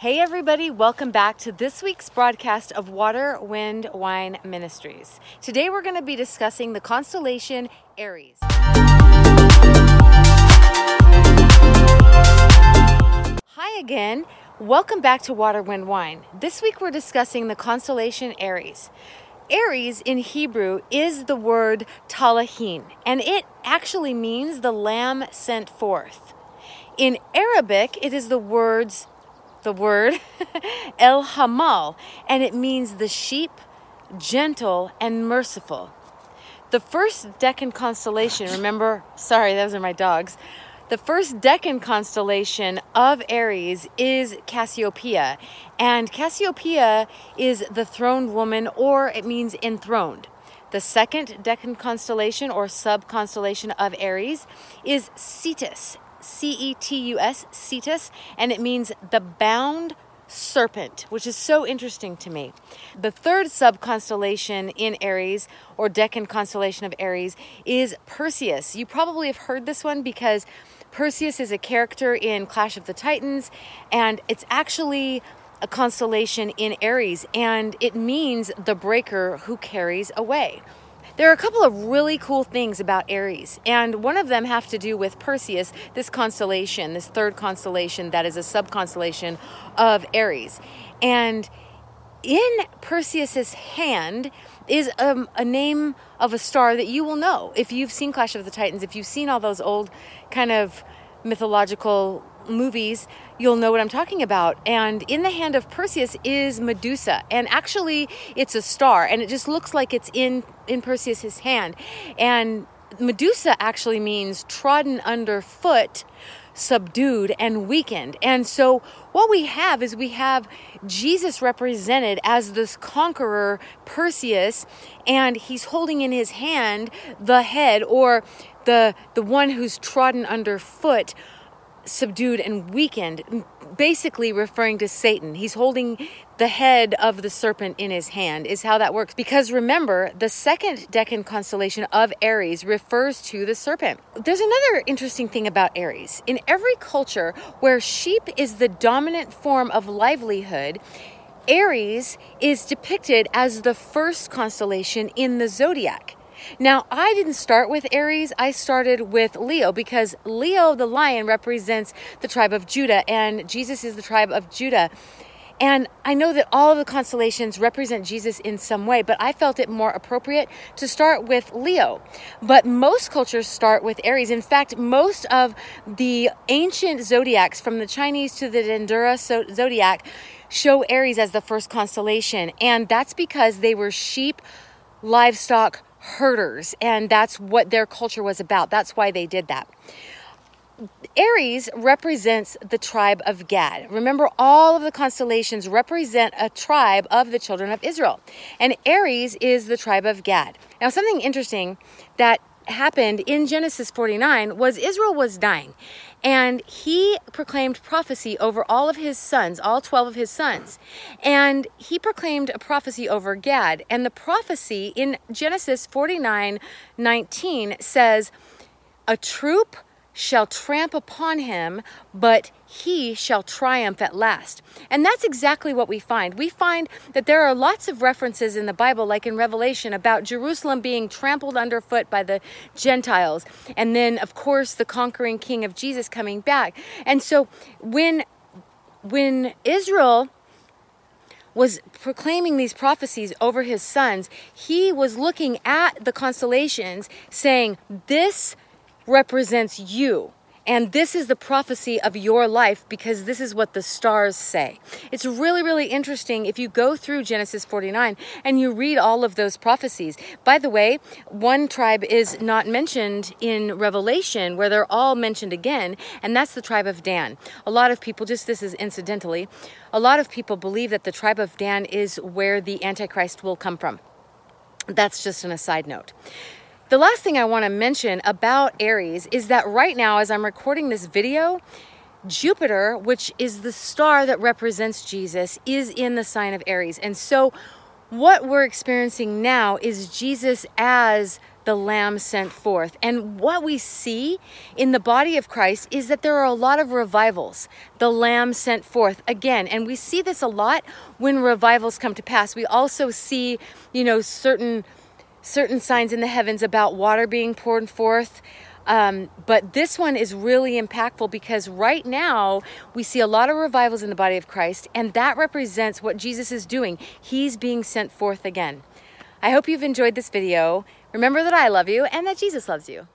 Hey, everybody, welcome back to this week's broadcast of Water, Wind, Wine Ministries. Today we're going to be discussing the constellation Aries. Hi again. Welcome back to Water, Wind, Wine. This week we're discussing the constellation Aries. Aries in Hebrew is the word talahin, and it actually means the lamb sent forth. In Arabic, it is the words the word El Hamal, and it means the sheep, gentle, and merciful. The first Decan constellation, remember, sorry, those are my dogs. The first Decan constellation of Aries is Cassiopeia, and Cassiopeia is the throned woman, or it means enthroned. The second Decan constellation or sub constellation of Aries is Cetus, C E T U S, Cetus, and it means the bound serpent, which is so interesting to me. The third sub constellation in Aries, or Decan constellation of Aries, is Perseus. You probably have heard this one because Perseus is a character in Clash of the Titans, and it's actually a constellation in Aries, and it means the breaker who carries away. There are a couple of really cool things about Aries, and one of them have to do with Perseus, this constellation, this third constellation that is a sub constellation of Aries. And in Perseus's hand is um, a name of a star that you will know if you've seen Clash of the Titans, if you've seen all those old kind of mythological movies, you'll know what I'm talking about. And in the hand of Perseus is Medusa, and actually it's a star, and it just looks like it's in in Perseus's hand. And Medusa actually means trodden underfoot, subdued, and weakened. And so what we have is we have Jesus represented as this conqueror, Perseus, and he's holding in his hand the head or the the one who's trodden underfoot subdued and weakened, basically referring to Satan. He's holding the head of the serpent in his hand, is how that works. Because remember, the second Decan constellation of Aries refers to the serpent. There's another interesting thing about Aries. In every culture where sheep is the dominant form of livelihood, Aries is depicted as the first constellation in the zodiac. Now, I didn't start with Aries, I started with Leo because Leo, the lion, represents the tribe of Judah, and Jesus is the tribe of Judah. And I know that all of the constellations represent Jesus in some way, but I felt it more appropriate to start with Leo. But most cultures start with Aries. In fact, most of the ancient zodiacs, from the Chinese to the Dendera zodiac, show Aries as the first constellation. And that's because they were sheep, livestock, herders, and that's what their culture was about. That's why they did that. Aries represents the tribe of Gad. Remember, all of the constellations represent a tribe of the children of Israel. And Aries is the tribe of Gad. Now, something interesting that happened in Genesis 49 was Israel was dying. And he proclaimed prophecy over all of his sons, all 12 of his sons. And he proclaimed a prophecy over Gad. And the prophecy in Genesis 49 19 says, A troop shall tramp upon him, but he shall triumph at last. And that's exactly what we find. We find that there are lots of references in the Bible, like in Revelation, about Jerusalem being trampled underfoot by the Gentiles. And then, of course, the conquering king of Jesus coming back. And so when when Israel was proclaiming these prophecies over his sons, he was looking at the constellations saying, This represents you. And this is the prophecy of your life because this is what the stars say. It's really, really interesting if you go through Genesis 49 and you read all of those prophecies. By the way, one tribe is not mentioned in Revelation where they're all mentioned again, and that's the tribe of Dan. A lot of people, just this is incidentally, a lot of people believe that the tribe of Dan is where the Antichrist will come from. That's just an aside note. The last thing I want to mention about Aries is that right now, as I'm recording this video, Jupiter, which is the star that represents Jesus, is in the sign of Aries. And so, what we're experiencing now is Jesus as the Lamb sent forth. And what we see in the body of Christ is that there are a lot of revivals, the Lamb sent forth again. And we see this a lot when revivals come to pass. We also see, you know, certain certain signs in the heavens about water being poured forth. Um, but this one is really impactful because right now we see a lot of revivals in the body of Christ, and that represents what Jesus is doing. He's being sent forth again. I hope you've enjoyed this video. Remember that I love you and that Jesus loves you.